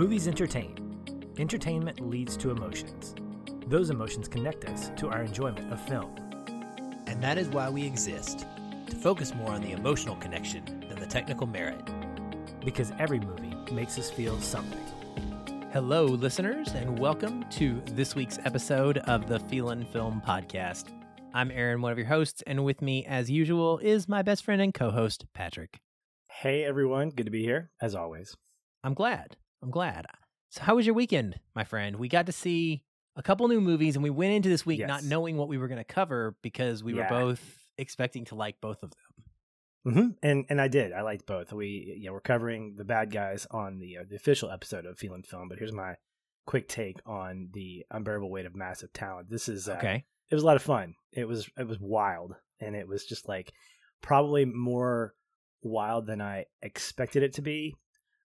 Movies entertain. Entertainment leads to emotions. Those emotions connect us to our enjoyment of film. And that is why we exist to focus more on the emotional connection than the technical merit. Because every movie makes us feel something. Hello, listeners, and welcome to this week's episode of the Feelin' Film Podcast. I'm Aaron, one of your hosts, and with me, as usual, is my best friend and co host, Patrick. Hey everyone, good to be here, as always. I'm glad. I'm glad. So, how was your weekend, my friend? We got to see a couple new movies, and we went into this week Yes. not knowing what we were going to cover because we Yeah. were both expecting to like both of them. hmm And and I did. I liked both. We yeah, we're covering the bad guys on the uh, the official episode of Feelin' Film, but here's my quick take on the unbearable weight of massive talent. This is uh, Okay. it was a lot of fun. It was it was wild, and it was just like probably more wild than I expected it to be.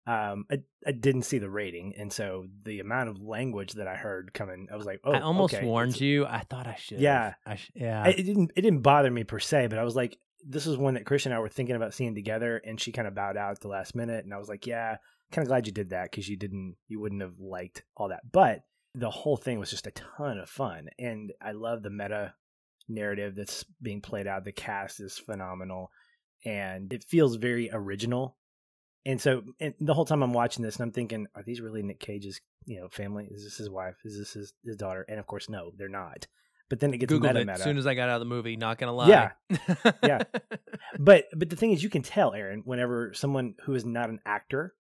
Um, I, I didn't see the rating, and so the amount of language that I heard coming, I was like, oh, I almost okay, warned it's- you. I thought I should. Yeah. I sh- yeah. It didn't it didn't bother me per se, but I was like, this is one that Krisha and I were thinking about seeing together, and she kind of bowed out at the last minute, and I was like, yeah, kind of glad you did that because you didn't you wouldn't have liked all that, but the whole thing was just a ton of fun, and I love the meta narrative that's being played out. The cast is phenomenal, and it feels very original. And so, and the whole time I'm watching this, and I'm thinking, are these really Nick Cage's, you know, family? Is this his wife? Is this his, his daughter? And of course, no, they're not. But then it gets Googled meta it as soon as I got out of the movie. Not gonna lie. Yeah. Yeah. but but the thing is, you can tell, Aaron, whenever someone who is not an actor,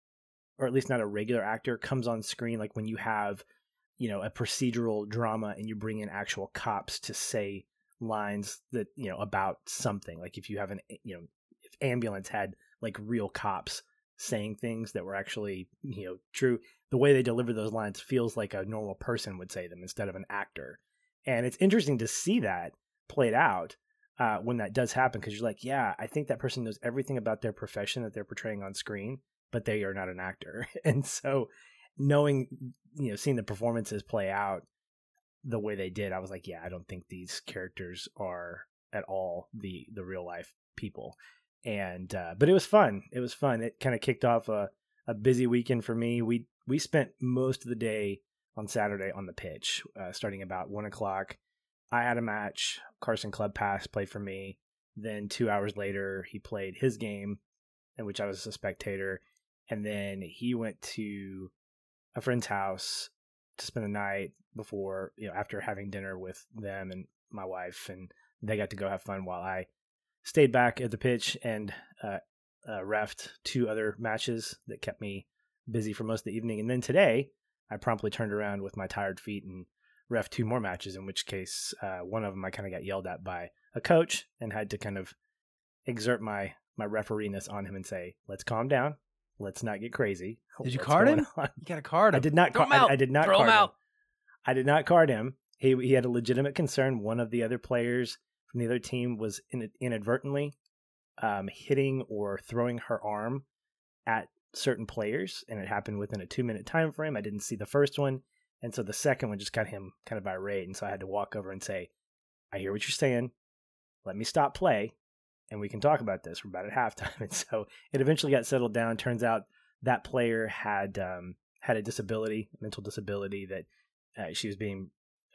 or at least not a regular actor, comes on screen, like when you have, you know, a procedural drama and you bring in actual cops to say lines that you know about something. Like if you have an, you know, if ambulance had like real cops saying things that were actually you know true, the way they deliver those lines feels like a normal person would say them instead of an actor. And it's interesting to see that played out uh, when that does happen because you're like, yeah, I think that person knows everything about their profession that they're portraying on screen, but they are not an actor. And so, knowing, you know, seeing the performances play out the way they did, I was like, yeah, I don't think these characters are at all the the real life people. And uh, but it was fun. It was fun. It kind of kicked off a a busy weekend for me. We we spent most of the day on Saturday on the pitch, uh, starting about one o'clock. I had a match. Carson Club Pass played for me. Then two hours later, he played his game, in which I was a spectator. And then he went to a friend's house to spend the night before, you know, after having dinner with them and my wife. And they got to go have fun while I stayed back at the pitch and uh, uh, refed two other matches that kept me busy for most of the evening. And then today, I promptly turned around with my tired feet and ref two more matches. In which case, uh, one of them I kind of got yelled at by a coach and had to kind of exert my my refereeness on him and say, "Let's calm down. Let's not get crazy." Did you What's card him? on?" You got a card. I did not. Throw him out. I, I did not Throw card him him. out. I did not card him. He he had a legitimate concern. One of the other players from the other team was in, inadvertently um, hitting or throwing her arm at certain players, and it happened within a two minute time frame. I didn't see the first one, and so the second one just got him kind of irate, and so I had to walk over and say, "I hear what you're saying. Let me stop play, and we can talk about this. We're about at halftime." And so it eventually got settled down. Turns out that player had um, had a disability, mental disability that uh, she was being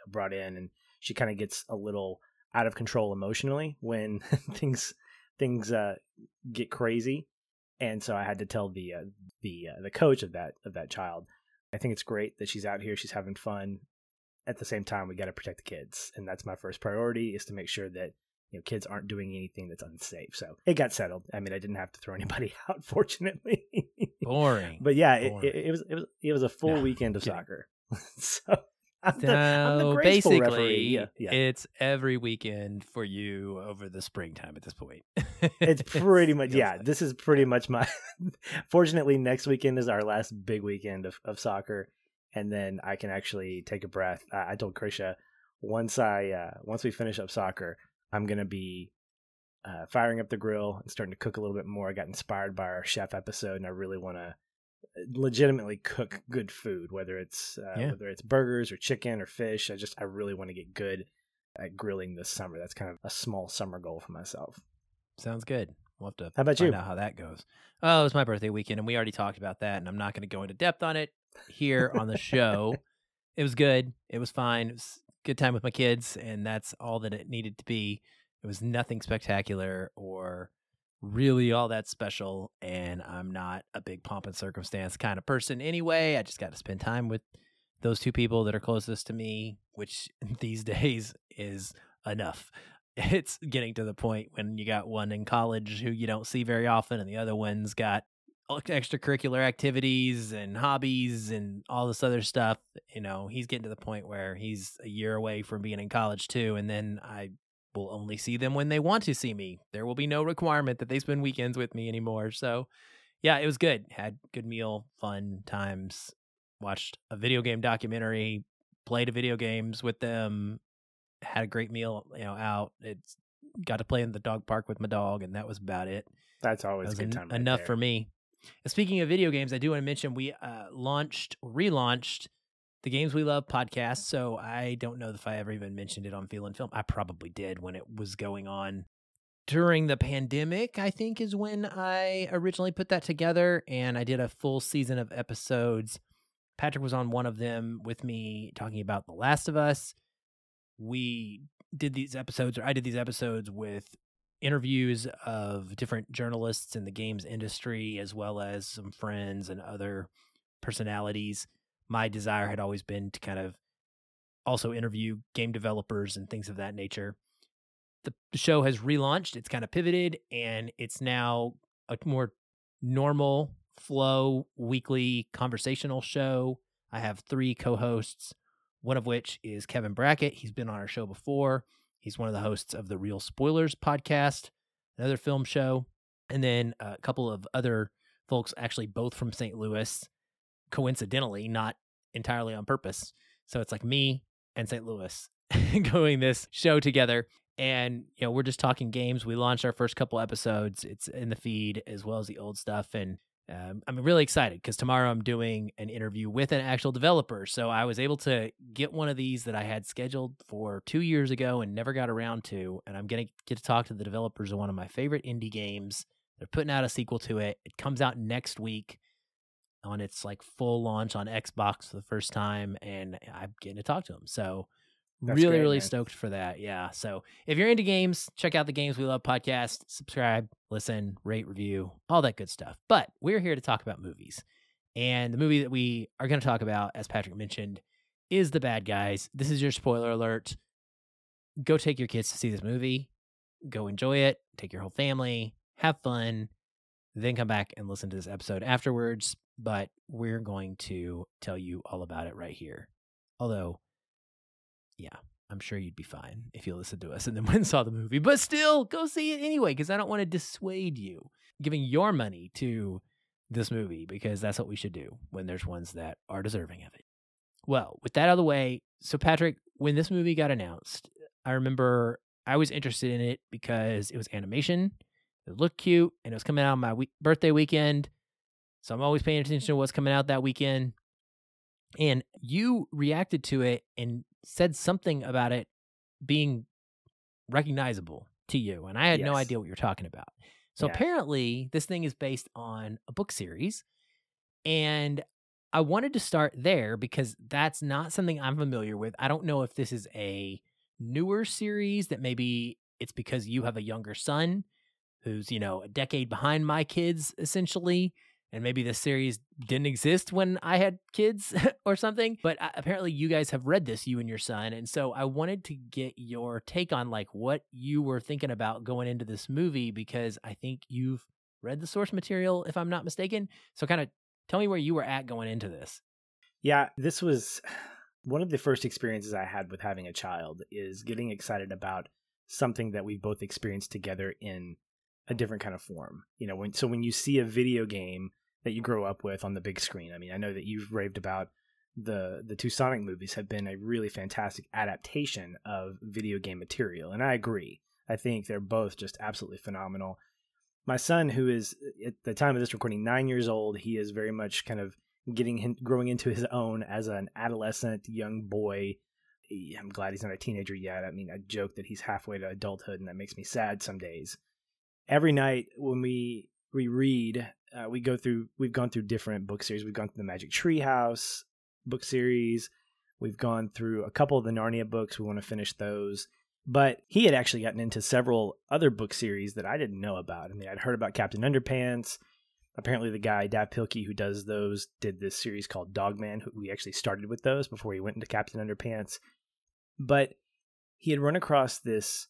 brought in, and she kind of gets a little out of control emotionally when things things uh, get crazy. And so I had to tell the uh, the uh, the coach of that of that child. I think it's great that she's out here. She's having fun. At the same time, we got to protect the kids, and that's my first priority is to make sure that you know kids aren't doing anything that's unsafe. So it got settled. I mean, I didn't have to throw anybody out, fortunately. Boring. But yeah, it, Boring. it, it was it was it was a full No, weekend of kidding. soccer. so I'm the, I'm the So basically, referee. Yeah, yeah. it's every weekend for you over the springtime at this point. it's pretty much yeah. This is pretty much my. Fortunately, next weekend is our last big weekend of, of soccer, and then I can actually take a breath. I, I told Krisha once I uh, once we finish up soccer, I'm gonna be uh, firing up the grill and starting to cook a little bit more. I got inspired by our chef episode, and I really want to legitimately cook good food, whether it's uh, Yeah. whether it's burgers or chicken or fish. I just I really want to get good at grilling this summer. That's kind of a small summer goal for myself. Sounds good. We'll have to How about find you? out how that goes. Oh, it was my birthday weekend, and we already talked about that, and I'm not going to go into depth on it. here on the show. it was good. It was fine. It was good time with my kids, and that's all that it needed to be. It was nothing spectacular or really all that special. And I'm not a big pomp and circumstance kind of person anyway. I just got to spend time with those two people that are closest to me, which these days is enough. It's getting to the point when you got one in college who you don't see very often, and the other one's got extracurricular activities and hobbies and all this other stuff. You know, he's getting to the point where he's a year away from being in college too. And then I will only see them when they want to see me. There will be no requirement that they spend weekends with me anymore. So, yeah, it was good. Had good meal, fun times. Watched a video game documentary, played video games with them, had a great meal, you know, out. It's got to play in the dog park with my dog, and that was about it. That's always that a good time. En- enough there. for me. Speaking of video games, I do want to mention we uh, launched, relaunched the Games We Love podcast. So I don't know if I ever even mentioned it on Feelin' Film. I probably did when it was going on during the pandemic, I think is when I originally put that together. And I did a full season of episodes. Patrick was on one of them with me talking about The Last of Us. We did these episodes, or I did these episodes with interviews of different journalists in the games industry, as well as some friends and other personalities. My desire had always been to kind of also interview game developers and things of that nature. The show has relaunched, it's kind of pivoted, and it's now a more normal flow weekly conversational show. I have three co hosts, one of which is Kevin Brackett. He's been on our show before. He's one of the hosts of the Real Spoilers podcast, another film show, and then a couple of other folks, actually both from St. Louis, coincidentally, not entirely on purpose. So it's like me and St. Louis going this show together. And, you know, we're just talking games. We launched our first couple episodes. It's in the feed as well as the old stuff. And um, I'm really excited because tomorrow I'm doing an interview with an actual developer. So I was able to get one of these that I had scheduled for two years ago and never got around to. And I'm going to get to talk to the developers of one of my favorite indie games. They're putting out a sequel to it. It comes out next week on its like full launch on Xbox for the first time. And I'm getting to talk to them. So that's really, great, really man. stoked for that. Yeah. So if you're into games, check out the Games We Love podcast, subscribe, listen, rate, review, all that good stuff. But we're here to talk about movies. And the movie that we are going to talk about, as Patrick mentioned, is The Bad Guys. This is your spoiler alert. Go take your kids to see this movie. Go enjoy it. Take your whole family. Have fun. Then come back and listen to this episode afterwards. But we're going to tell you all about it right here. Although, yeah, I'm sure you'd be fine if you listened to us and then went and saw the movie. But still, go see it anyway because I don't want to dissuade you giving your money to this movie because that's what we should do when there's ones that are deserving of it. Well, with that out of the way, so Patrick, when this movie got announced, I remember I was interested in it because it was animation, it looked cute, and it was coming out on my week- birthday weekend. So I'm always paying attention to what's coming out that weekend. And you reacted to it and said something about it being recognizable to you. And I had yes. no idea what you're talking about. So yeah. apparently, this thing is based on a book series. And I wanted to start there because that's not something I'm familiar with. I don't know if this is a newer series that maybe it's because you have a younger son who's, you know, a decade behind my kids, essentially and maybe this series didn't exist when I had kids or something. But uh, apparently, you guys have read this, you and your son, and so I wanted to get your take on like what you were thinking about going into this movie because I think you've read the source material, if I'm not mistaken. So, kind of tell me where you were at going into this. Yeah, this was one of the first experiences I had with having a child is getting excited about something that we both experienced together in a different kind of form. You know, when so when you see a video game that you grow up with on the big screen. I mean, I know that you've raved about the the two Sonic movies have been a really fantastic adaptation of video game material, and I agree. I think they're both just absolutely phenomenal. My son, who is at the time of this recording nine years old, he is very much kind of getting him, growing into his own as an adolescent young boy. I'm glad he's not a teenager yet. I mean, I joke that he's halfway to adulthood, and that makes me sad some days. Every night when we we read uh, we go through we've gone through different book series. We've gone through the Magic Tree House book series. We've gone through a couple of the Narnia books. We want to finish those. But he had actually gotten into several other book series that I didn't know about. I mean, I'd heard about Captain Underpants. Apparently, the guy Dav Pilkey who does those did this series called Dogman. We actually started with those before he went into Captain Underpants. But he had run across this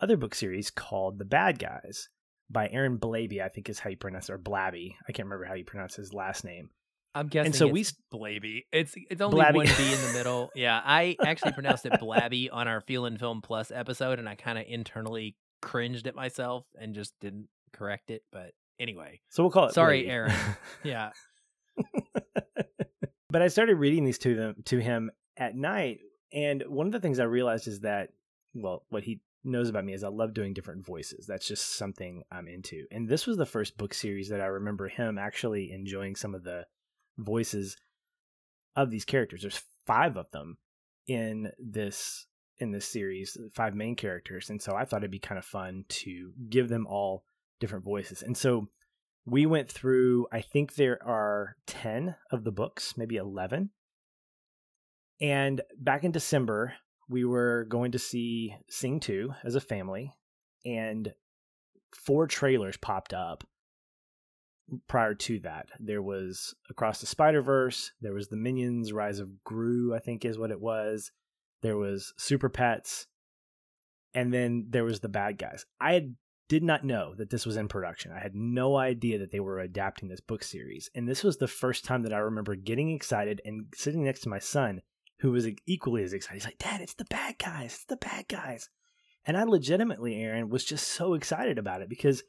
other book series called The Bad Guys by Aaron Blabey, I think is how you pronounce it, or Blabby. I can't remember how you pronounce his last name. I'm guessing so it's we- Blaby. It's it's only Blabby. one B in the middle. Yeah, I actually pronounced it Blabby on our Feelin' Film Plus episode, and I kind of internally cringed at myself and just didn't correct it. But anyway, So we'll call it. Sorry. Aaron. yeah, but I started reading these to them to him at night, and one of the things I realized is that, well, what he knows about me is I love doing different voices. That's just something I'm into. And this was the first book series that I remember him actually enjoying some of the voices of these characters. There's five of them in this in this series, five main characters, and so I thought it'd be kind of fun to give them all different voices. And so we went through i think there are 10 of the books maybe 11 and back in december we were going to see sing 2 as a family and four trailers popped up prior to that there was across the spider verse there was the minions rise of gru i think is what it was there was super pets and then there was the bad guys i had did not know that this was in production. I had no idea that they were adapting this book series. And this was the first time that I remember getting excited and sitting next to my son, who was equally as excited. He's like, Dad, it's the bad guys. It's the bad guys. And I legitimately, Aaron, was just so excited about it because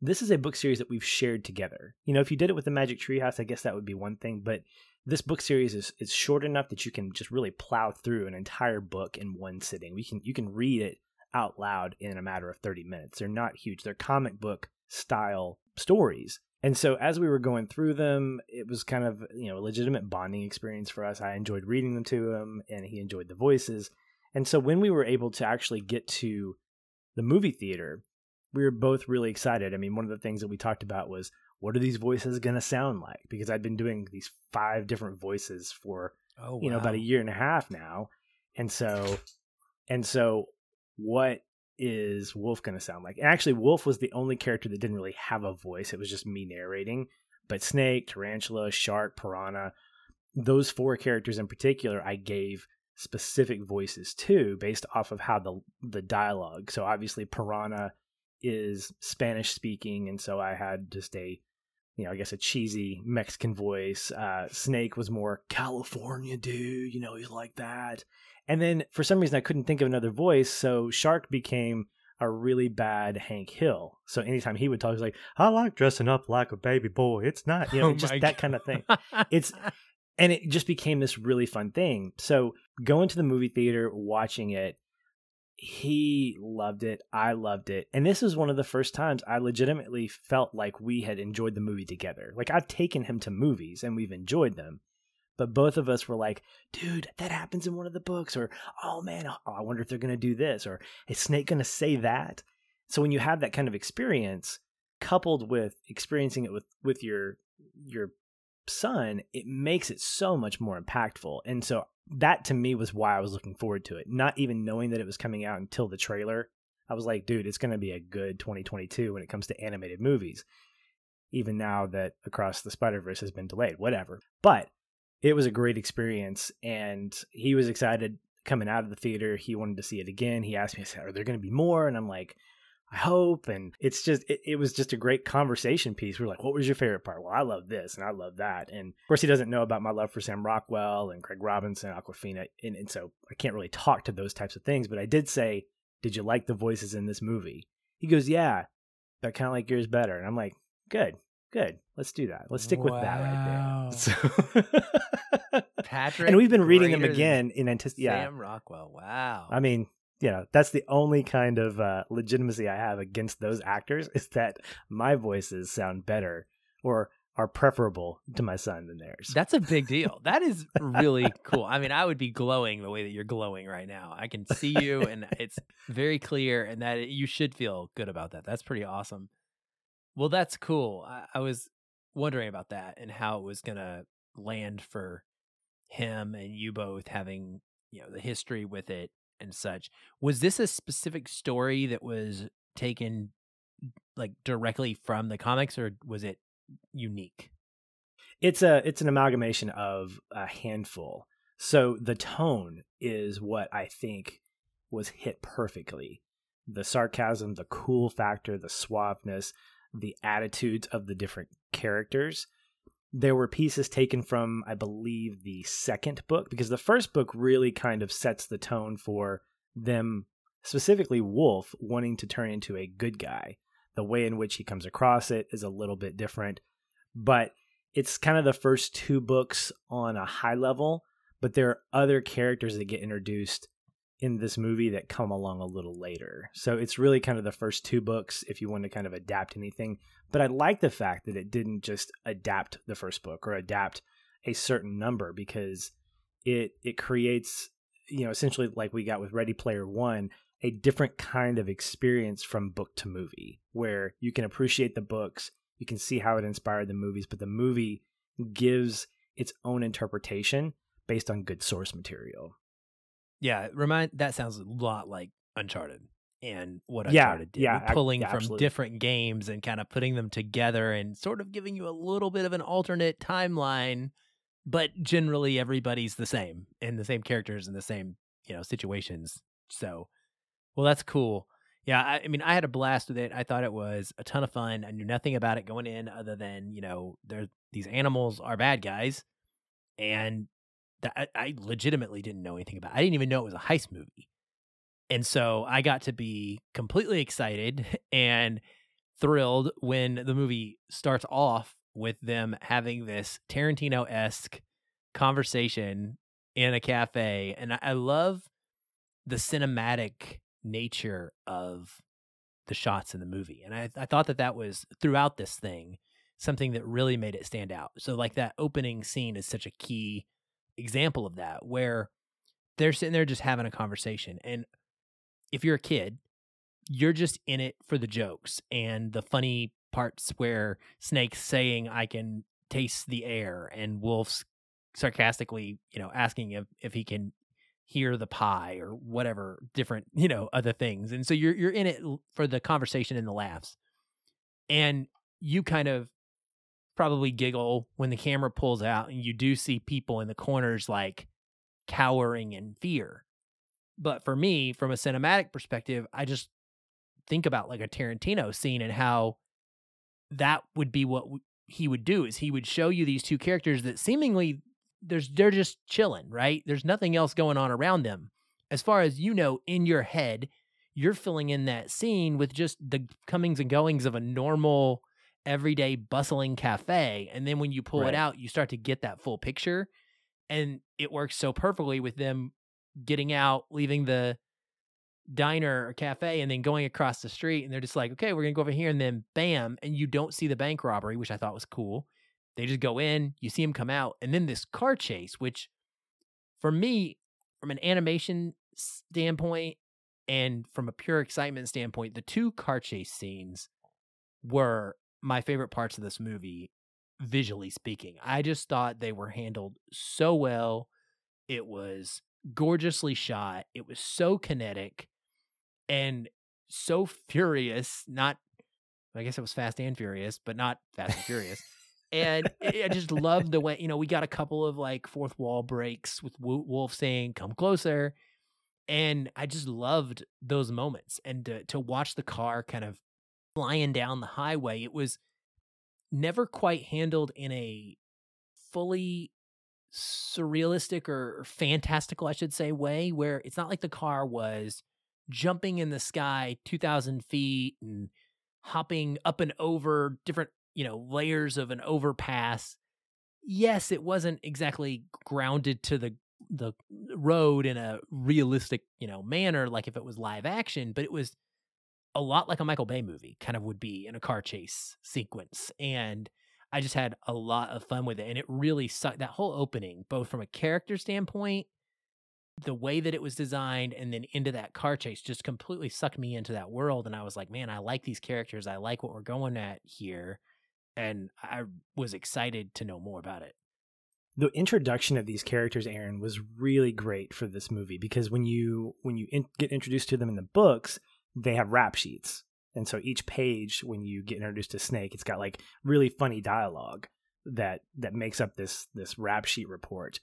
this is a book series that we've shared together. You know, if you did it with the Magic Treehouse, I guess that would be one thing. But this book series is, is short enough that you can just really plow through an entire book in one sitting. We can you can read it out loud in a matter of 30 minutes. They're not huge. They're comic book style stories. And so as we were going through them, it was kind of, you know, a legitimate bonding experience for us. I enjoyed reading them to him and he enjoyed the voices. And so when we were able to actually get to the movie theater, we were both really excited. I mean, one of the things that we talked about was what are these voices going to sound like? Because I'd been doing these five different voices for oh, you know about a year and a half now and so and so what is wolf going to sound like? And actually wolf was the only character that didn't really have a voice. It was just me narrating. But snake tarantula shark piranha those four characters in particular i gave specific voices to based off of how the the dialogue. So obviously piranha is spanish speaking and so i had just a you know, I guess a cheesy Mexican voice. Uh, Snake was more California dude, you know, he's like that. And then for some reason I couldn't think of another voice, so Shark became a really bad Hank Hill. So anytime he would talk, he's like, I like dressing up like a baby boy. It's not, you know, Oh just my that kind of thing. It's and it just became this really fun thing. So going to the movie theater, watching it, he loved it. I loved it. And this was one of the first times I legitimately felt like we had enjoyed the movie together. Like I've taken him to movies and we've enjoyed them. But both of us were like, dude, that happens in one of the books. Or, oh man, oh, I wonder if they're going to do this. Or, is Snake going to say that? So when you have that kind of experience, coupled with experiencing it with, with your, your son, it makes it so much more impactful. And so that to me was why I was looking forward to it. Not even knowing that it was coming out until the trailer. I was like, dude, it's going to be a good 2022 when it comes to animated movies. Even now that Across the Spider Verse has been delayed, whatever. But it was a great experience, and he was excited coming out of the theater. He wanted to see it again. He asked me, I said, "Are there going to be more?" And I'm like, I hope. And it's just, it, it, was just a great conversation piece. We are like, what was your favorite part? Well, I love this and I love that. And of course, he doesn't know about my love for Sam Rockwell and Craig Robinson, Awkwafina. And, and so I can't really talk to those types of things. But I did say, did you like the voices in this movie? He goes, yeah, but kind of like yours better. And I'm like, good, good. Let's do that. Let's stick with that right there. So Patrick, and we've been reading them again in anticipation. Yeah. Sam Rockwell. Wow. I mean, you know, that's the only kind of uh, legitimacy I have against those actors is that my voices sound better or are preferable to my son than theirs. That's a big deal. That is really cool. I mean, I would be glowing the way that you're glowing right now. I can see you, and it's very clear, and that you should feel good about that. That's pretty awesome. Well, that's cool. I, I was wondering about that and how it was going to land for him and you both having, you know, the history with it and such. Was this a specific story that was taken like directly from the comics or was it unique? It's a it's an amalgamation of a handful. So the tone is what I think was hit perfectly. The sarcasm, the cool factor, the suaveness, the attitudes of the different characters. There were pieces taken from, I believe, the second book, because the first book really kind of sets the tone for them, specifically Wolf, wanting to turn into a good guy. The way in which he comes across it is a little bit different, but it's kind of the first two books on a high level, but there are other characters that get introduced in this movie that come along a little later. So it's really kind of the first two books if you want to kind of adapt anything. But I like the fact that it didn't just adapt the first book or adapt a certain number because it it creates, you know, essentially like we got with Ready Player 1, a different kind of experience from book to movie where you can appreciate the books, you can see how it inspired the movies, but the movie gives its own interpretation based on good source material. Yeah, remind that sounds a lot like Uncharted and what Yeah, Uncharted did. yeah, pulling yeah, from absolutely. different games and kind of putting them together and sort of giving you a little bit of an alternate timeline, but generally everybody's the same and the same characters and the same, you know, situations. So, well, that's cool. Yeah, I, I mean, I had a blast with it. I thought it was a ton of fun. I knew nothing about it going in other than, you know, there these animals are bad guys and I, I legitimately didn't know anything about. I didn't even know it was a heist movie, and so I got to be completely excited and thrilled when the movie starts off with them having this Tarantino esque conversation in a cafe, and I, love the cinematic nature of the shots in the movie, and I, I thought that that was throughout this thing something that really made it stand out. So like that opening scene is such a key example of that where they're sitting there just having a conversation and if you're a kid you're just in it for the jokes and the funny parts where snake's saying i can taste the air and wolf's sarcastically you know asking if, if he can hear the pie or whatever different you know other things and so you're you're in it for the conversation and the laughs and you kind of probably giggle when the camera pulls out and you do see people in the corners like cowering in fear. But for me, from a cinematic perspective, I just think about like a Tarantino scene and how that would be what he would do is he would show you these two characters that seemingly there's they're just chilling, right? There's nothing else going on around them. As far as you know in your head, you're filling in that scene with just the comings and goings of a normal everyday bustling cafe and then when you pull Right. it out you start to get that full picture and it works so perfectly with them getting out leaving the diner or cafe and then going across the street and they're just like okay we're gonna go over here and then bam and you don't see the bank robbery which i thought was cool they just go in you see them come out and then this car chase which for me from an animation standpoint and from a pure excitement standpoint the two car chase scenes were my favorite parts of this movie visually speaking. I just thought they were handled so well. It was gorgeously shot. It was so kinetic and so furious not i guess it was fast and furious but not fast and furious. And I just loved the way you know we got a couple of like fourth wall breaks with Wolf saying "Come closer," and I just loved those moments. And to, to watch the car kind of flying down the highway, it was never quite handled in a fully surrealistic or fantastical, I should say, way where it's not like the car was jumping in the sky 2,000 feet and hopping up and over different, you know, layers of an overpass. Yes, it wasn't exactly grounded to the the road in a realistic, you know, manner like if it was live action, but it was a lot like a Michael Bay movie kind of would be in a car chase sequence. And I just had a lot of fun with it. And it really sucked that whole opening, both from a character standpoint, the way that it was designed, and then into that car chase just completely sucked me into that world. And I was like, man, I like these characters. I like what we're going at here. and I was excited to know more about it. The introduction of these characters, Aaron, was really great for this movie because when you when you in, get introduced to them in the books, they have rap sheets, and so each page, when you get introduced to Snake, it's got like really funny dialogue that that makes up this this rap sheet report,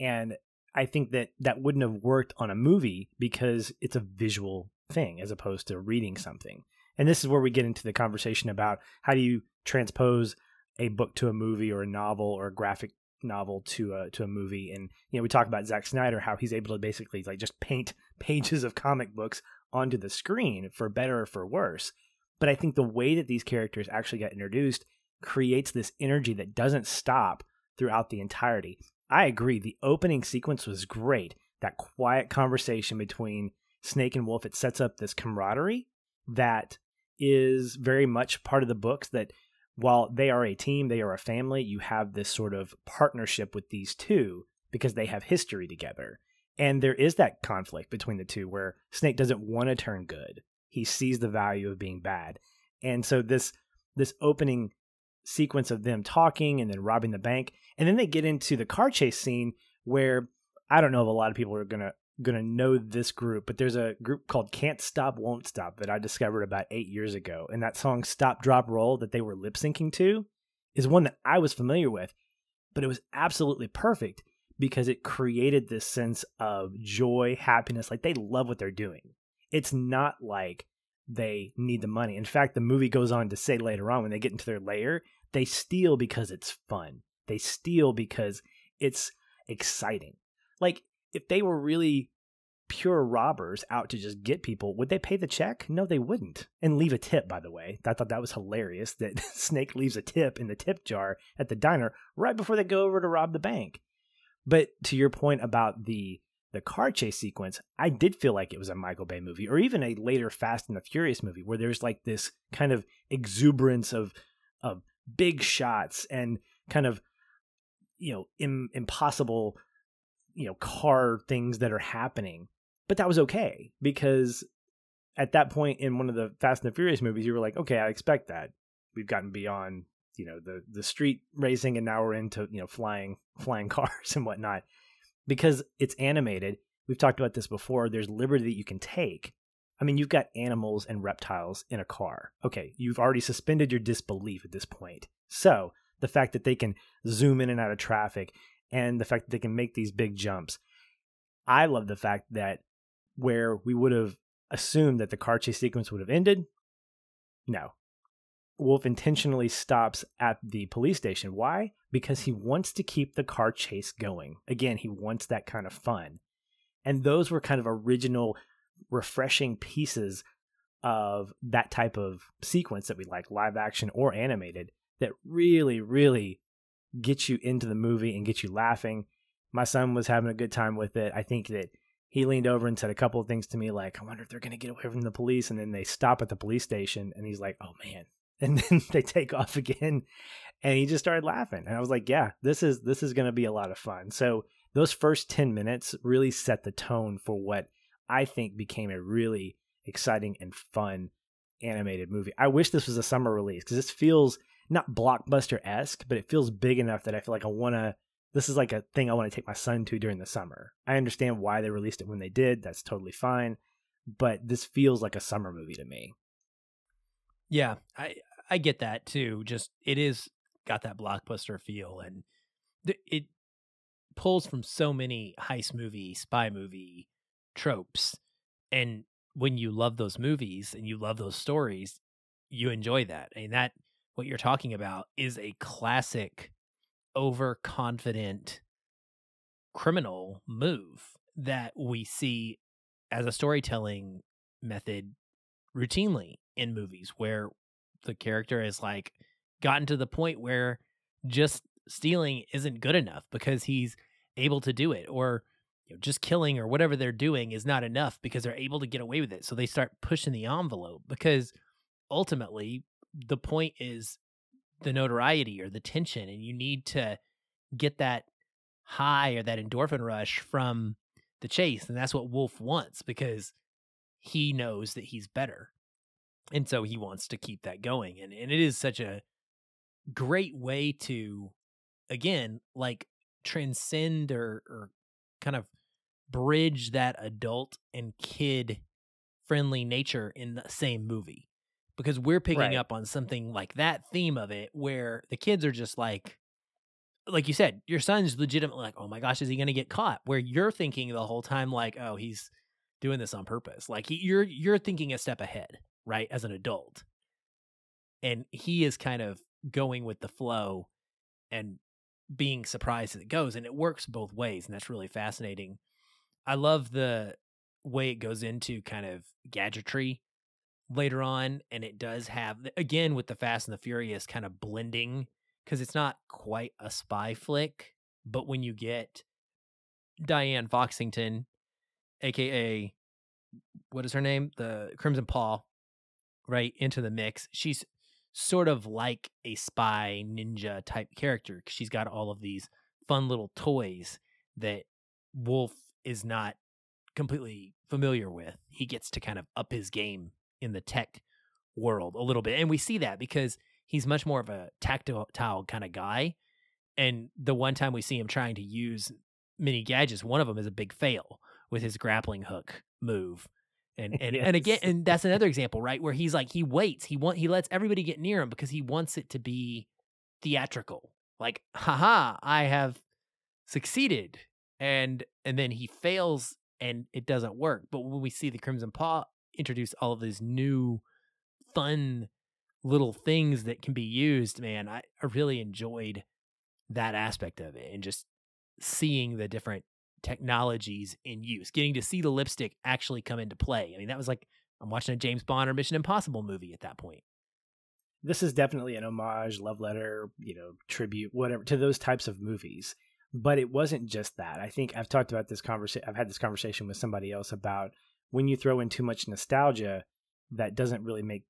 and I think that that wouldn't have worked on a movie because it's a visual thing as opposed to reading something. And this is where we get into the conversation about how do you transpose a book to a movie or a novel or a graphic novel to a to a movie. And you know we talk about Zack Snyder how he's able to basically like just paint pages of comic books onto the screen for better or for worse. But I think the way that these characters actually get introduced creates this energy that doesn't stop throughout the entirety. I agree the opening sequence was great. That quiet conversation between Snake and Wolf it sets up this camaraderie that is very much part of the books that while they are a team, they are a family, you have this sort of partnership with these two because they have history together. And there is that conflict between the two where Snake doesn't want to turn good. He sees the value of being bad. And so this this opening sequence of them talking and then robbing the bank, and then they get into the car chase scene where I don't know if a lot of people are gonna gonna know this group, but there's a group called Can't Stop Won't Stop that I discovered about eight years ago, and that song Stop Drop Roll that they were lip syncing to is one that I was familiar with, but it was absolutely perfect because it created this sense of joy, happiness, like they love what they're doing. It's not like they need the money. In fact, the movie goes on to say later on when they get into their lair, they steal because it's fun. They steal because it's exciting. Like if they were really pure robbers out to just get people, would they pay the check? No, they wouldn't. And leave a tip, by the way. I thought that was hilarious that Snake leaves a tip in the tip jar at the diner right before they go over to rob the bank. But to your point about the the car chase sequence, I did feel like it was a Michael Bay movie or even a later Fast and the Furious movie where there's like this kind of exuberance of of big shots and kind of you know Im- impossible you know car things that are happening. But that was okay because at that point in one of the fast and the furious movies you were like okay i expect that. We've gotten beyond you know the the street racing and now we're into you know flying flying cars and whatnot because it's animated we've talked about this before there's liberty that you can take i mean you've got animals and reptiles in a car okay you've already suspended your disbelief at this point so the fact that they can zoom in and out of traffic and the fact that they can make these big jumps. I love the fact that where we would have assumed that the car chase sequence would have ended, no. Wolf intentionally stops at the police station. Why? Because he wants to keep the car chase going. Again, he wants that kind of fun. And those were kind of original, refreshing pieces of that type of sequence that we like, live action or animated, that really, really get you into the movie and get you laughing. My son was having a good time with it. I think that he leaned over and said a couple of things to me like, I wonder if they're going to get away from the police. And then they stop at the police station and he's like, oh man. And then they take off again and he just started laughing. And I was like, yeah, this is, this is going to be a lot of fun. So those first 10 minutes really set the tone for what I think became a really exciting and fun animated movie. I wish this was a summer release because this feels not blockbuster esque, but it feels big enough that I feel like I want to. This is like a thing I want to take my son to during the summer. I understand why they released it when they did. That's totally fine. But this feels like a summer movie to me. Yeah, I I get that too. Just it is got that blockbuster feel, and th- it pulls from so many heist movie, spy movie tropes. And when you love those movies and you love those stories, you enjoy that. And that what you're talking about is a classic overconfident criminal move that we see as a storytelling method routinely in movies where the character is like gotten to the point where just stealing isn't good enough because he's able to do it or you know, just killing or whatever they're doing is not enough because they're able to get away with it. So they start pushing the envelope because ultimately the point is the notoriety or the tension and you need to get that high or that endorphin rush from the chase and that's what wolf wants because he knows that he's better and so he wants to keep that going and, and it is such a great way to again like transcend or or kind of bridge that adult and kid friendly nature in the same movie because we're picking Right. up on something like that theme of it where the kids are just like like you said your son's legitimately like oh my gosh is he going to get caught? Where you're thinking the whole time like oh he's doing this on purpose. Like he, you're you're thinking a step ahead right as an adult. And he is kind of going with the flow and being surprised as it goes and it works both ways and that's really fascinating. I love the way it goes into kind of gadgetry later on and it does have again with the fast and the furious kind of blending because it's not quite a spy flick but when you get diane foxington aka what is her name? The crimson paw right into the mix. She's sort of like a spy ninja type character she's got all of these fun little toys that wolf is not completely familiar with. He gets to kind of up his game in the tech world a little bit and we see that because he's much more of a tactile kind of guy and the one time we see him trying to use mini gadgets one of them is a big fail with his grappling hook move and and, and again and that's another example right where he's like he waits he want he lets everybody get near him because he wants it to be theatrical. Like haha i have succeeded. And and then he fails and it doesn't work. But when we see the crimson paw introduce all of these new fun little things that can be used man i, I really enjoyed that aspect of it and just seeing the different technologies in use getting to see the lipstick actually come into play i mean that was like i'm watching a james bond or mission impossible movie at that point this is definitely an homage, love letter, you know, tribute, whatever to those types of movies. But it wasn't just that. I think I've talked about this conversation. I've had this conversation with somebody else about when you throw in too much nostalgia, that doesn't really make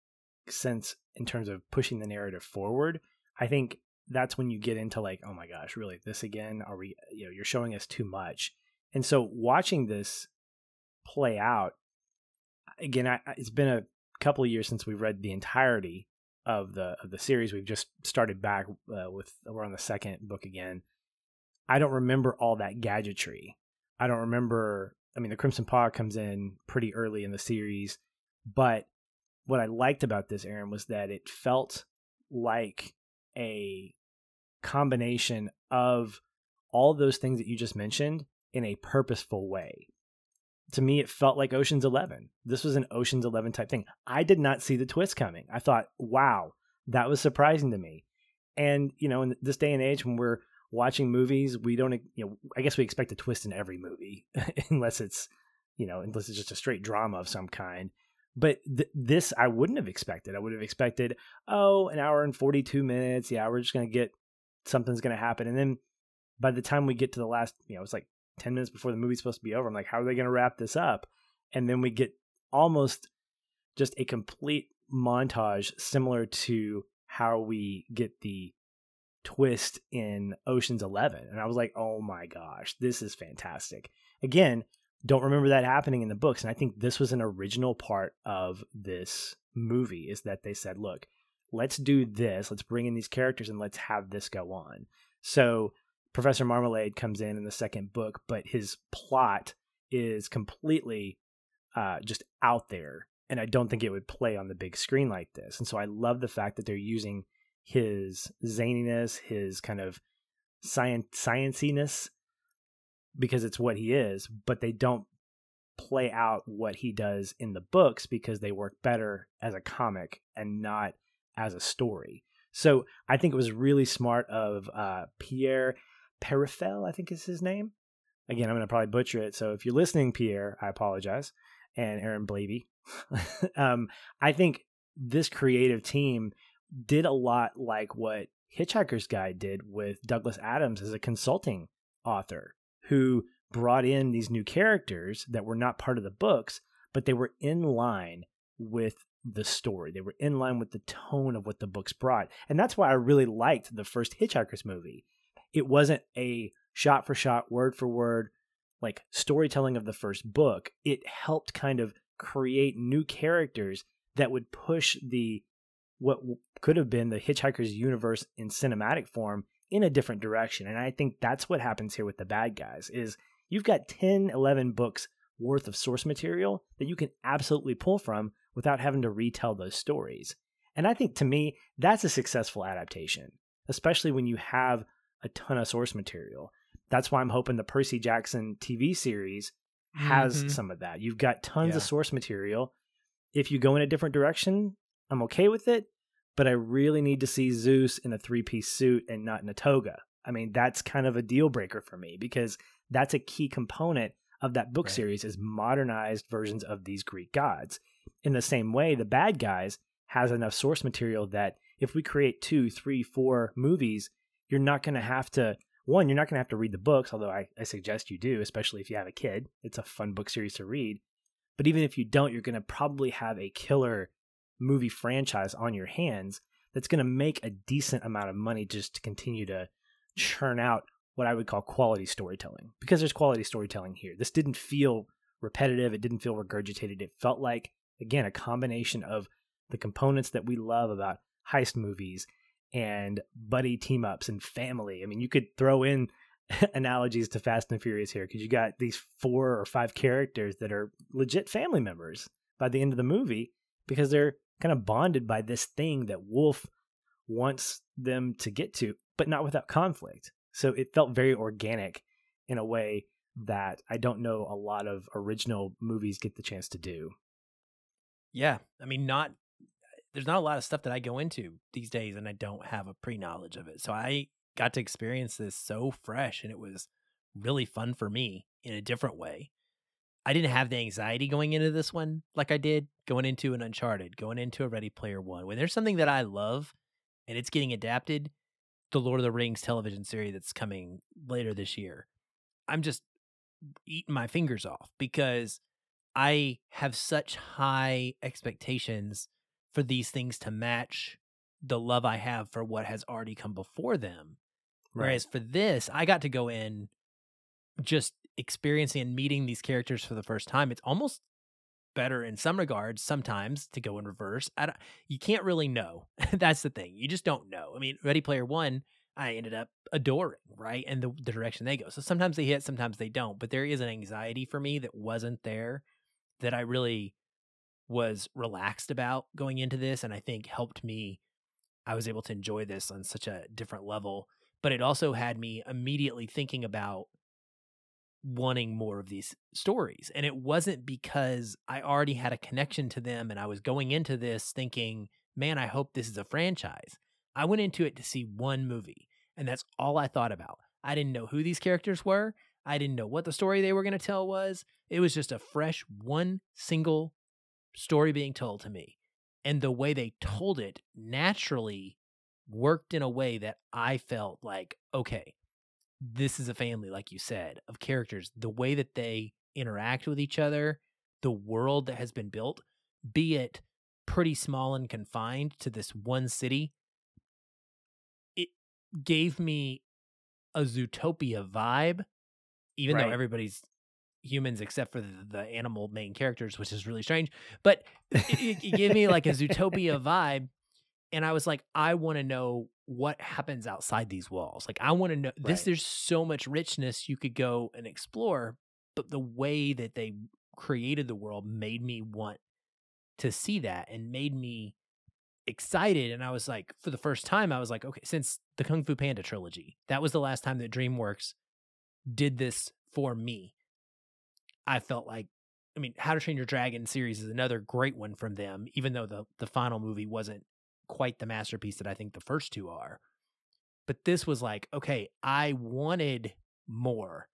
sense in terms of pushing the narrative forward. I think that's when you get into like, oh my gosh, really this again? Are we? You know, you're showing us too much. And so watching this play out again, I, it's been a couple of years since we've read the entirety of the of the series. We've just started back uh, with we're on the second book again. I don't remember all that gadgetry. I don't remember. I mean, the Crimson Paw comes in pretty early in the series, but what I liked about this, Aaron, was that it felt like a combination of all those things that you just mentioned in a purposeful way. To me, it felt like Ocean's Eleven. This was an Ocean's Eleven type thing. I did not see the twist coming. I thought, wow, that was surprising to me. And you know, in this day and age, when we're watching movies, we don't, you know, I guess we expect a twist in every movie, unless it's, you know, unless it's just a straight drama of some kind. But th- this I wouldn't have expected. I would have expected, oh, an hour and 42 minutes. Yeah, we're just going to get something's going to happen. And then by the time we get to the last, you know, it's like 10 minutes before the movie's supposed to be over. I'm like, how are they going to wrap this up? And then we get almost just a complete montage similar to how we get the twist in Ocean's 11. And I was like, oh my gosh, this is fantastic. Again, don't remember that happening in the books. And I think this was an original part of this movie is that they said, look, let's do this. Let's bring in these characters and let's have this go on. So Professor Marmalade comes in in the second book, but his plot is completely uh, just out there. And I don't think it would play on the big screen like this. And so I love the fact that they're using his zaniness, his kind of science scienciness, because it's what he is, but they don't play out what he does in the books because they work better as a comic and not as a story. So I think it was really smart of uh, Pierre Perifel, I think is his name. Again, I'm going to probably butcher it. So if you're listening, Pierre, I apologize. And Aaron Blabey. um, I think this creative team did a lot like what Hitchhiker's Guide did with Douglas Adams as a consulting author who brought in these new characters that were not part of the books, but they were in line with the story. They were in line with the tone of what the books brought. And that's why I really liked the first Hitchhiker's movie. It wasn't a shot for shot, word for word, like storytelling of the first book. It helped kind of create new characters that would push the what could have been the Hitchhiker's universe in cinematic form in a different direction. And I think that's what happens here with the bad guys is you've got 10, 11 books worth of source material that you can absolutely pull from without having to retell those stories. And I think to me, that's a successful adaptation, especially when you have a ton of source material. That's why I'm hoping the Percy Jackson TV series has mm-hmm. some of that. You've got tons yeah. of source material. If you go in a different direction, I'm okay with it, but I really need to see Zeus in a three piece suit and not in a toga. I mean, that's kind of a deal breaker for me because that's a key component of that book right. series is modernized versions of these Greek gods. In the same way, the bad guys has enough source material that if we create two, three, four movies, you're not going to have to one, you're not going to have to read the books, although I, I suggest you do, especially if you have a kid. It's a fun book series to read. But even if you don't, you're going to probably have a killer movie franchise on your hands that's going to make a decent amount of money just to continue to churn out what I would call quality storytelling because there's quality storytelling here. This didn't feel repetitive, it didn't feel regurgitated. It felt like, again, a combination of the components that we love about heist movies and buddy team ups and family. I mean, you could throw in analogies to Fast and Furious here because you got these four or five characters that are legit family members by the end of the movie because they're kind of bonded by this thing that Wolf wants them to get to, but not without conflict. So it felt very organic in a way that I don't know a lot of original movies get the chance to do. Yeah. I mean, not there's not a lot of stuff that I go into these days and I don't have a pre knowledge of it. So I got to experience this so fresh and it was really fun for me in a different way. I didn't have the anxiety going into this one like I did going into an Uncharted, going into a Ready Player One. When there's something that I love and it's getting adapted, the Lord of the Rings television series that's coming later this year, I'm just eating my fingers off because I have such high expectations for these things to match the love I have for what has already come before them. Right. Whereas for this, I got to go in just experiencing and meeting these characters for the first time. It's almost better in some regards sometimes to go in reverse. I don't, you can't really know. That's the thing. You just don't know. I mean, Ready Player One, I ended up adoring, right? And the, the direction they go. So sometimes they hit, sometimes they don't. But there is an anxiety for me that wasn't there that I really was relaxed about going into this and I think helped me I was able to enjoy this on such a different level but it also had me immediately thinking about wanting more of these stories and it wasn't because I already had a connection to them and I was going into this thinking man I hope this is a franchise. I went into it to see one movie and that's all I thought about. I didn't know who these characters were. I didn't know what the story they were going to tell was. It was just a fresh, one single story being told to me. And the way they told it naturally worked in a way that I felt like, okay, this is a family, like you said, of characters. The way that they interact with each other, the world that has been built, be it pretty small and confined to this one city, it gave me a Zootopia vibe, even right. though everybody's humans except for the, the, animal main characters, which is really strange. But it, it gave me like a Zootopia vibe. And I was like, I want to know what happens outside these walls. Like, I want to know right. this. There's so much richness you could go and explore, but the way that they created the world made me want to see that and made me excited. And I was like, for the first time, I was like, okay, since the Kung Fu Panda trilogy, that was the last time that DreamWorks did this for me I felt like I mean, How to Train Your Dragon series is another great one from them, even though the the final movie wasn't quite the masterpiece that I think the first two are. But this was like, okay, I wanted more.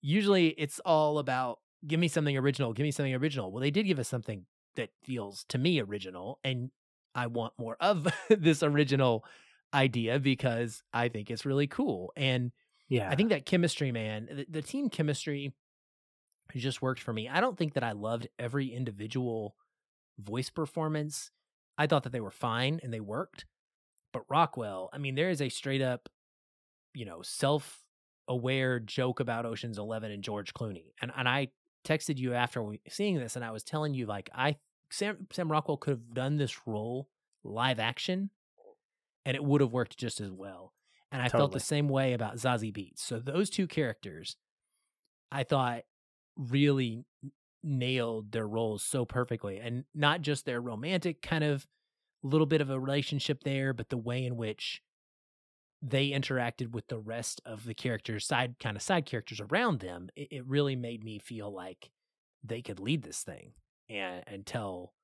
Usually it's all about give me something original, give me something original. Well, they did give us something that feels to me original and I want more of this original idea because I think it's really cool. And yeah, I think that chemistry, man, the, the team chemistry it just worked for me. I don't think that I loved every individual voice performance. I thought that they were fine and they worked. But Rockwell, I mean, there is a straight up, you know, self aware joke about Ocean's 11 and George Clooney. And and I texted you after we, seeing this and I was telling you like I Sam Sam Rockwell could have done this role live action, and it would have worked just as well. And I felt the same way about Zazie Beetz. So those two characters, I thought really nailed their roles so perfectly, and not just their romantic kind of little bit of a relationship there, but the way in which they interacted with the rest of the characters, side kind of side characters around them. It, it really made me feel like they could lead this thing and and tell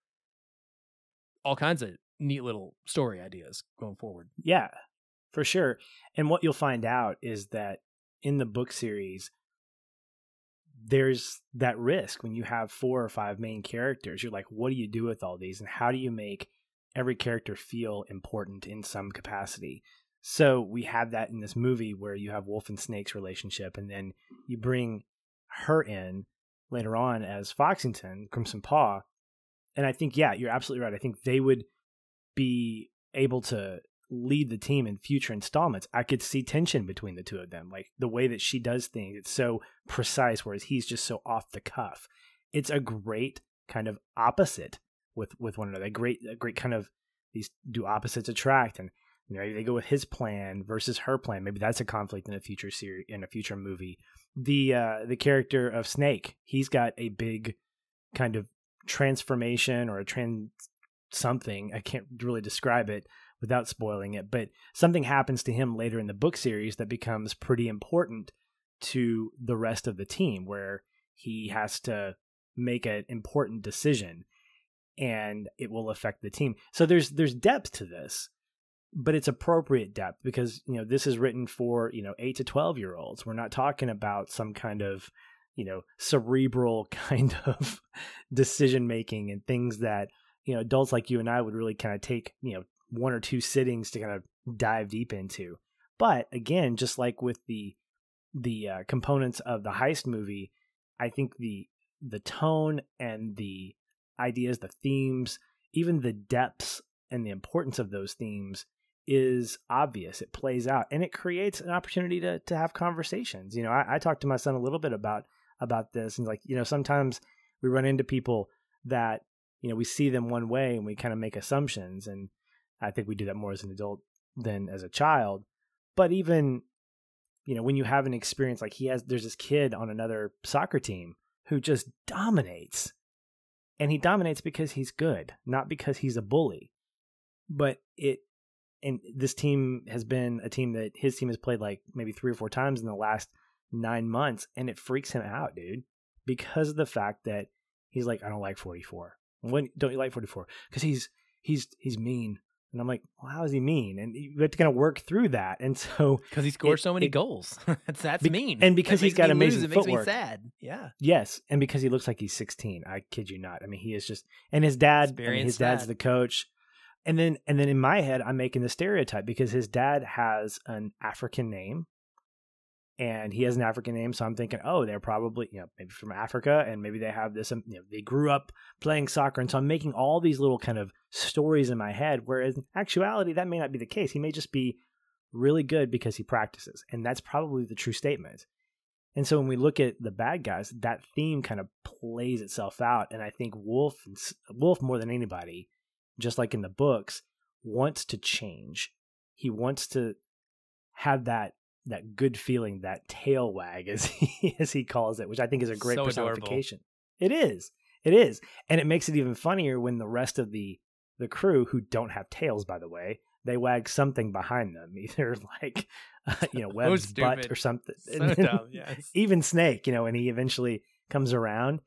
all kinds of neat little story ideas going forward. Yeah, for sure. And what you'll find out is that in the book series, there's that risk when you have four or five main characters. You're like, what do you do with all these? And how do you make every character feel important in some capacity? So we have that in this movie where you have Wolf and Snake's relationship, and then you bring her in later on as Foxington, Crimson Paw. And I think, yeah, you're absolutely right. I think they would be able to lead the team in future installments. I could see tension between the two of them, like the way that she does things. It's so precise, whereas he's just so off the cuff. It's a great kind of opposite with with one another. A great, a great kind of these do opposites attract, and you know they go with his plan versus her plan. Maybe that's a conflict in a future series in a future movie. The uh the character of Snake, he's got a big kind of transformation or a trans something. I can't really describe it without spoiling it, but something happens to him later in the book series that becomes pretty important to the rest of the team where he has to make an important decision and it will affect the team. So there's there's depth to this, but it's appropriate depth because you know this is written for, you know, 8 to 12 year olds. We're not talking about some kind of you know cerebral kind of decision making and things that you know adults like you and I would really kind of take you know one or two sittings to kind of dive deep into. But again, just like with the the uh, components of the heist movie, I think the the tone and the ideas, the themes, even the depths and the importance of those themes is obvious. It plays out and it creates an opportunity to to have conversations. You know, I, I talked to my son a little bit about about this and like, you know, sometimes we run into people that, you know, we see them one way and we kind of make assumptions. And I think we do that more as an adult than as a child. But even, you know, when you have an experience like he has, there's this kid on another soccer team who just dominates. And he dominates because he's good, not because he's a bully. But it, and this team has been a team that his team has played like maybe three or four times in the last nine months, and it freaks him out, dude, because of the fact that he's like, I don't like 44. When don't you like 44? Because he's he's he's mean. And I'm like, well, how is he mean? And you have to kind of work through that. And so, Because he scores It- so many it- goals. that's that's Be- mean. and because That he's got lose, amazing it makes footwork. me sad. Yeah. yes, and because he looks like he's 16, I kid you not. I mean, he is just, and his dad, I mean, his dad's dad. the coach. And then, and then in my head, I'm making the stereotype because his dad has an African name, and he has an African name. So I'm thinking, oh, they're probably, you know, maybe from Africa, and maybe they have this, um, you know, they grew up playing soccer, and so I'm making all these little kind of stories in my head. Whereas in actuality, that may not be the case. He may just be really good because he practices, and that's probably the true statement. And so when we look at the bad guys, that theme kind of plays itself out, and I think Wolf, Wolf more than anybody, just like in the books, wants to change. He wants to have that that good feeling, that tail wag, as he as he calls it, which I think is a great So adorable. personification. It is, it is, and it makes it even funnier when the rest of the the crew, who don't have tails, by the way, they wag something behind them, either like uh, you know Webb's butt or something. So dumb. Yes. even Snake, you know, and he eventually comes around.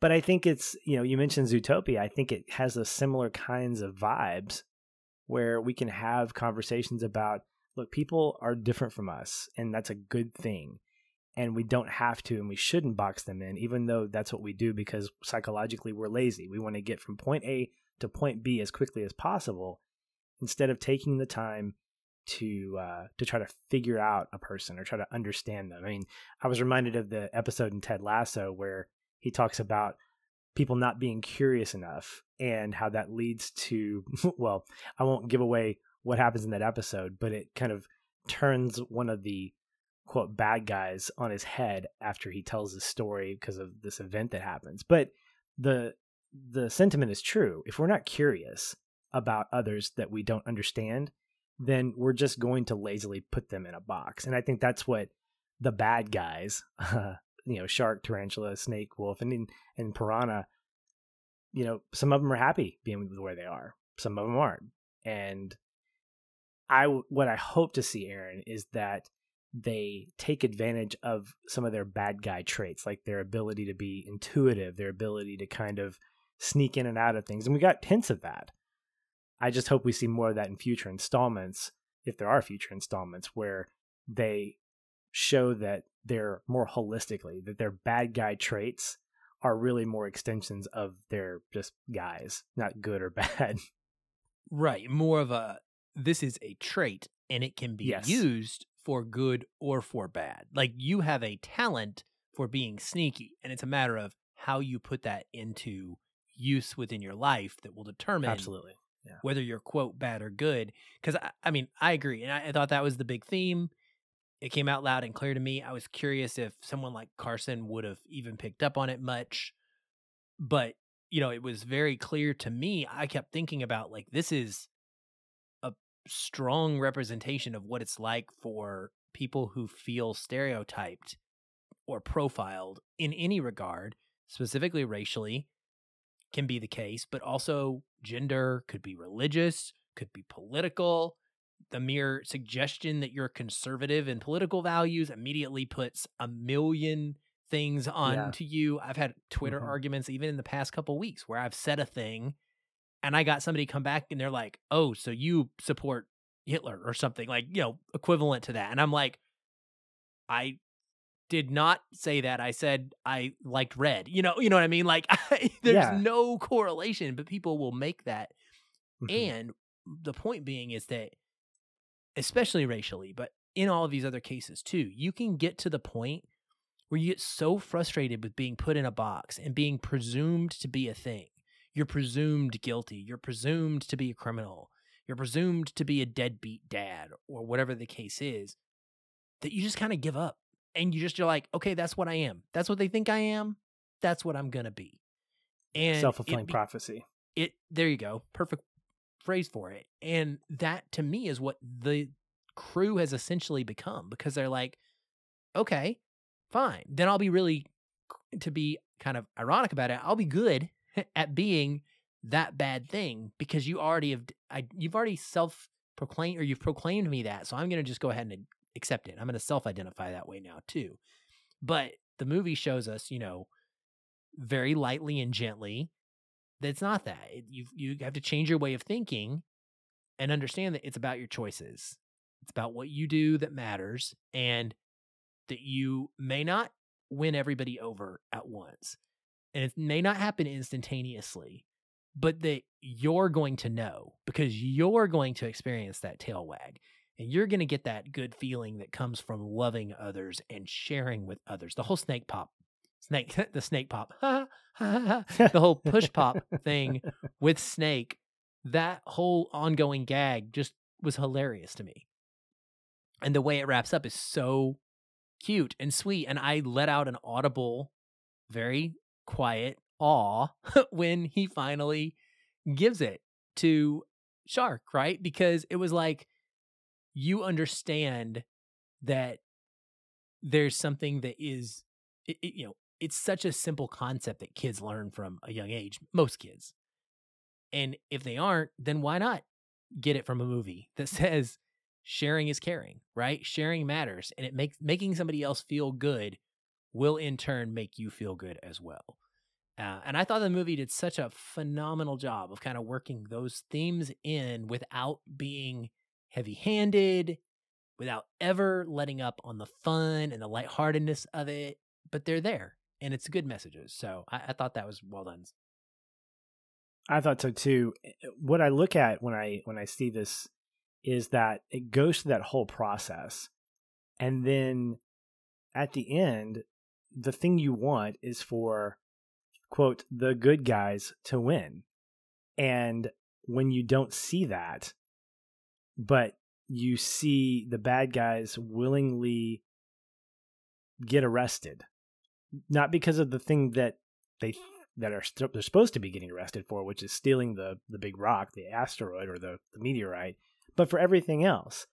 But I think it's, you know, you mentioned Zootopia. I think it has a similar kinds of vibes where we can have conversations about, look, people are different from us, and that's a good thing. And we don't have to, and we shouldn't box them in, even though that's what we do because psychologically we're lazy. We want to get from point A to point B as quickly as possible instead of taking the time to uh, to try to figure out a person or try to understand them. I mean, I was reminded of the episode in Ted Lasso where he talks about people not being curious enough and how that leads to well, I won't give away what happens in that episode, but it kind of turns one of the quote bad guys on his head after he tells his story because of this event that happens. But the the sentiment is true. If we're not curious, about others that we don't understand, then we're just going to lazily put them in a box. And I think that's what the bad guys, uh, you know, shark, tarantula, snake, wolf, and and piranha, you know, some of them are happy being where they are. Some of them aren't. And I what I hope to see, Aaron, is that they take advantage of some of their bad guy traits, like their ability to be intuitive, their ability to kind of sneak in and out of things. And we got hints of that. I just hope we see more of that in future installments, if there are future installments, where they show that they're more holistically, that their bad guy traits are really more extensions of their just guys, not good or bad. Right. More of a this is a trait and it can be Yes. used for good or for bad. Like you have a talent for being sneaky, and it's a matter of how you put that into use within your life that will determine Absolutely. whether you're quote bad or good. Because I, I mean, I agree, and I, I thought that was the big theme. It came out loud and clear to me. I was curious if someone like Carson would have even picked up on it much, but you know, it was very clear to me. I kept thinking about like this is strong representation of what it's like for people who feel stereotyped or profiled in any regard, specifically racially, can be the case, but also gender, could be religious, could be political. The mere suggestion that you're conservative in political values immediately puts a million things onto Yeah. you. I've had Twitter Mhm. arguments even in the past couple weeks where I've said a thing and I got somebody come back and they're like, "Oh, so you support Hitler or something like, you know, equivalent to that." And I'm like, I did not say that. I said I liked red. You know, you know what I mean? Like there's Yeah. no correlation, but people will make that. Mhm. And the point being is that especially racially, but in all of these other cases too, you can get to the point where you get so frustrated with being put in a box and being presumed to be a thing. You're presumed guilty. You're presumed to be a criminal. You're presumed to be a deadbeat dad or whatever the case is that you just kind of give up and you just you're like, okay, that's what I am. That's what they think I am. That's what I'm gonna be. And self fulfilling prophecy. it there you go perfect phrase for it and that to me is what the crew has essentially become because they're like okay fine then i'll be really to be kind of ironic about it i'll be good at being that bad thing because you already have I, you've already self proclaimed or you've proclaimed me that so i'm going to just go ahead and accept it i'm going to self identify that way now too but the movie shows us you know very lightly and gently that's not that. You you have to change your way of thinking and understand that it's about your choices. It's about what you do that matters and that you may not win everybody over at once. And it may not happen instantaneously, but that you're going to know because you're going to experience that tail wag and you're going to get that good feeling that comes from loving others and sharing with others. The whole snake pop, snake, the snake pop, the whole push pop thing with Snake, that whole ongoing gag just was hilarious to me. And the way it wraps up is so cute and sweet. And I let out an audible, very quiet awe when he finally gives it to Shark, right? Because it was like, you understand that there's something that is, it, it- you know, it's such a simple concept that kids learn from a young age, most kids. And if they aren't, then why not get it from a movie that says sharing is caring, right? Sharing matters and it makes making somebody else feel good will in turn make you feel good as well. Uh, and I thought the movie did such a phenomenal job of kind of working those themes in without being heavy handed, without ever letting up on the fun and the lightheartedness of it. But they're there and it's good messages. So I, I thought that was well done. I thought so too. Eh, What I look at when I when I see this is that it goes through that whole process, and then at the end, the thing you want is for quote the good guys to win, and when you don't see that, but you see the bad guys willingly get arrested, not because of the thing that they that are st- they're supposed to be getting arrested for, which is stealing the the big rock, the asteroid or the, the meteorite, but for everything else.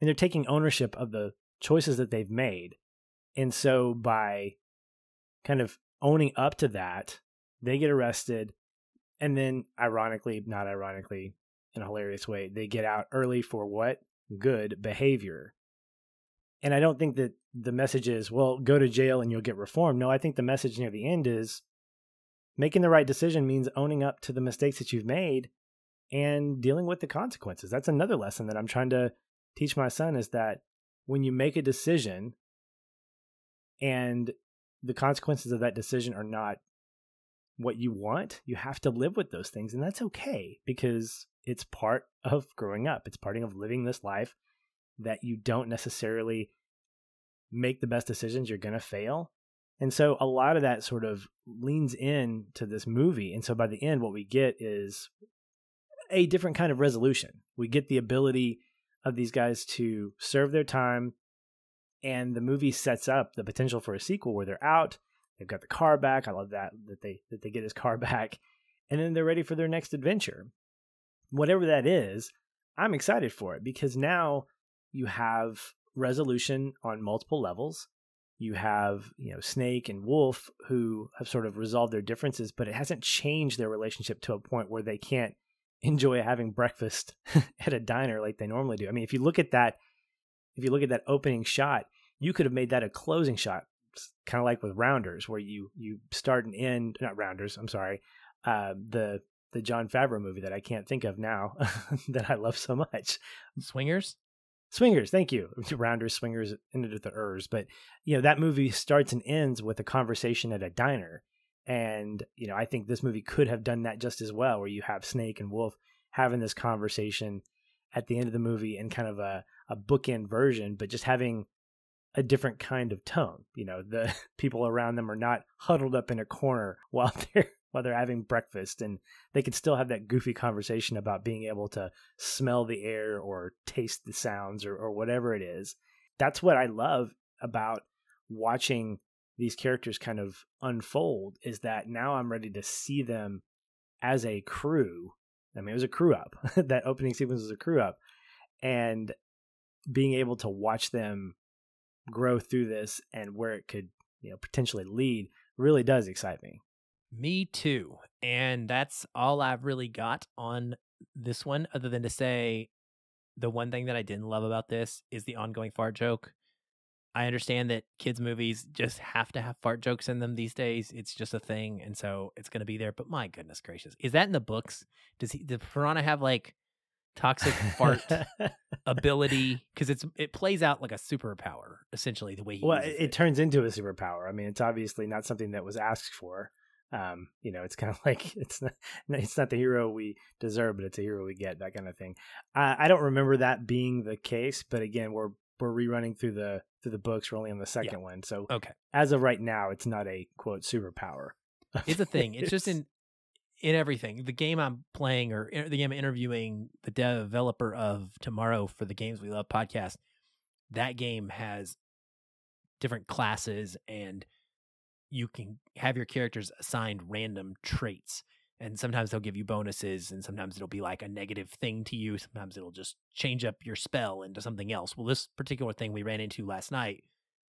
And they're taking ownership of the choices that they've made. And so by kind of owning up to that, they get arrested. And then, ironically, not ironically, in a hilarious way, they get out early for what? Good behavior. And I don't think that the message is, well, go to jail and you'll get reformed. No, I think the message near the end is making the right decision means owning up to the mistakes that you've made and dealing with the consequences. That's another lesson that I'm trying to teach my son is that when you make a decision and the consequences of that decision are not what you want, you have to live with those things. And that's okay because it's part of growing up. It's part of living this life that you don't necessarily make the best decisions. You're going to fail. And so a lot of that sort of leans in to this movie. And so by the end, what we get is a different kind of resolution. We get the ability of these guys to serve their time. And the movie sets up the potential for a sequel where they're out, they've got the car back. I love that that they that they get his car back, and then they're ready for their next adventure. Whatever that is, I'm excited for it because now you have resolution on multiple levels. You have, you know, Snake and Wolf who have sort of resolved their differences, but it hasn't changed their relationship to a point where they can't enjoy having breakfast at a diner like they normally do. I mean, if you look at that, if you look at that opening shot, you could have made that a closing shot, kind of like with Rounders, where you you start and end. Not Rounders, I'm sorry. Uh, the the Jon Favreau movie that I can't think of now that I love so much. Swingers. Swingers, thank you. Rounders, swingers ended with the ers, but you know that movie starts and ends with a conversation at a diner, and, you know, I think this movie could have done that just as well, where you have Snake and Wolf having this conversation at the end of the movie in kind of a, a bookend version, but just having a different kind of tone. You know, the people around them are not huddled up in a corner while they're while they're having breakfast and they can still have that goofy conversation about being able to smell the air or taste the sounds or, or whatever it is. That's what I love about watching these characters kind of unfold is that now I'm ready to see them as a crew. I mean, it was a crew up. that opening sequence was a crew up. And being able to watch them grow through this and where it could, you know, potentially lead really does excite me. Me too. And that's all I've really got on this one, other than to say the one thing that I didn't love about this is the ongoing fart joke. I understand that kids' movies just have to have fart jokes in them these days. It's just a thing, and so it's going to be there. But my goodness gracious, is that in the books? Does he? Does Piranha have like toxic fart ability? Because it's it plays out like a superpower essentially. The way he well, it, it, turns into a superpower. I mean, it's obviously not something that was asked for. Um, you know, it's kind of like it's not it's not the hero we deserve, but it's a hero we get. That kind of thing. I, I don't remember that being the case, but again, we're we're rerunning through the through the books. We're only on the second yeah. one, so okay. As of right now, it's not a quote superpower. It's a thing. It's just in in everything. The game I'm playing or the game I'm interviewing the developer of tomorrow for the Games We Love podcast. That game has different classes and you can have your characters assigned random traits and sometimes they'll give you bonuses and sometimes it'll be like a negative thing to you sometimes it'll just change up your spell into something else well this particular thing we ran into last night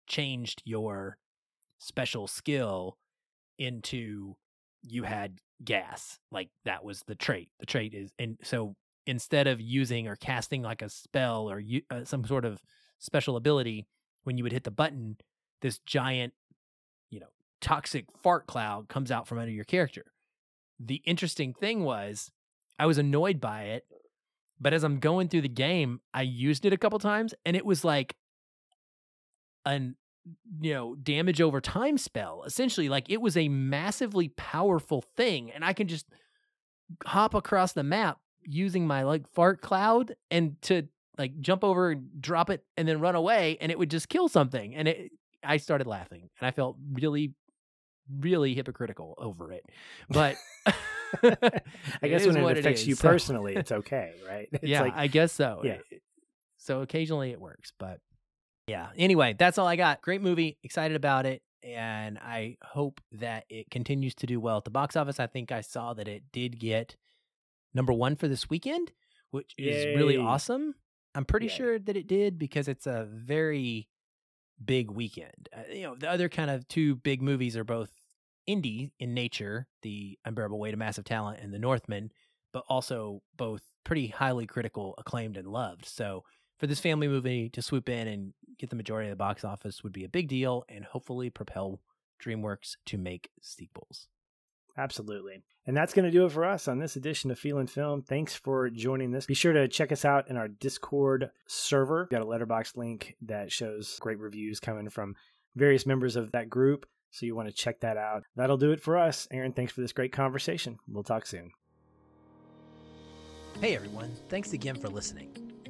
changed your special skill into you had gas like that was the trait the trait is and so instead of using or casting like a spell or you, uh, some sort of special ability when you would hit the button this giant you know toxic fart cloud comes out from under your character. The interesting thing was I was annoyed by it, but as I'm going through the game, I used it a couple times and it was like an you know, damage over time spell. Essentially, like it was a massively powerful thing and I can just hop across the map using my like fart cloud and to like jump over and drop it and then run away and it would just kill something and it I started laughing and I felt really really hypocritical over it. But I guess when it affects it you so, personally, it's okay, right? It's yeah, like, I guess so. Yeah. So occasionally it works, but yeah. Anyway, that's all I got. Great movie. Excited about it. and I hope that it continues to do well at the box office. I think I saw that it did get number one for this weekend, which is really awesome. I'm pretty Yay. sure that it did because it's a very big weekend. Uh, you know, the other kind of two big movies are both indie in nature, The Unbearable Weight of Massive Talent and The Northman, but also both pretty highly critical, acclaimed, and loved. So for this family movie to swoop in and get the majority of the box office would be a big deal and hopefully propel DreamWorks to make sequels. Absolutely. And that's going to do it for us on this edition of Feelin' Film. Thanks for joining us. Be sure to check us out in our Discord server. Got a Letterboxd link that shows great reviews coming from various members of that group. So you want to check that out. That'll do it for us. Aaron, thanks for this great conversation. We'll talk soon. Hey everyone, thanks again for listening.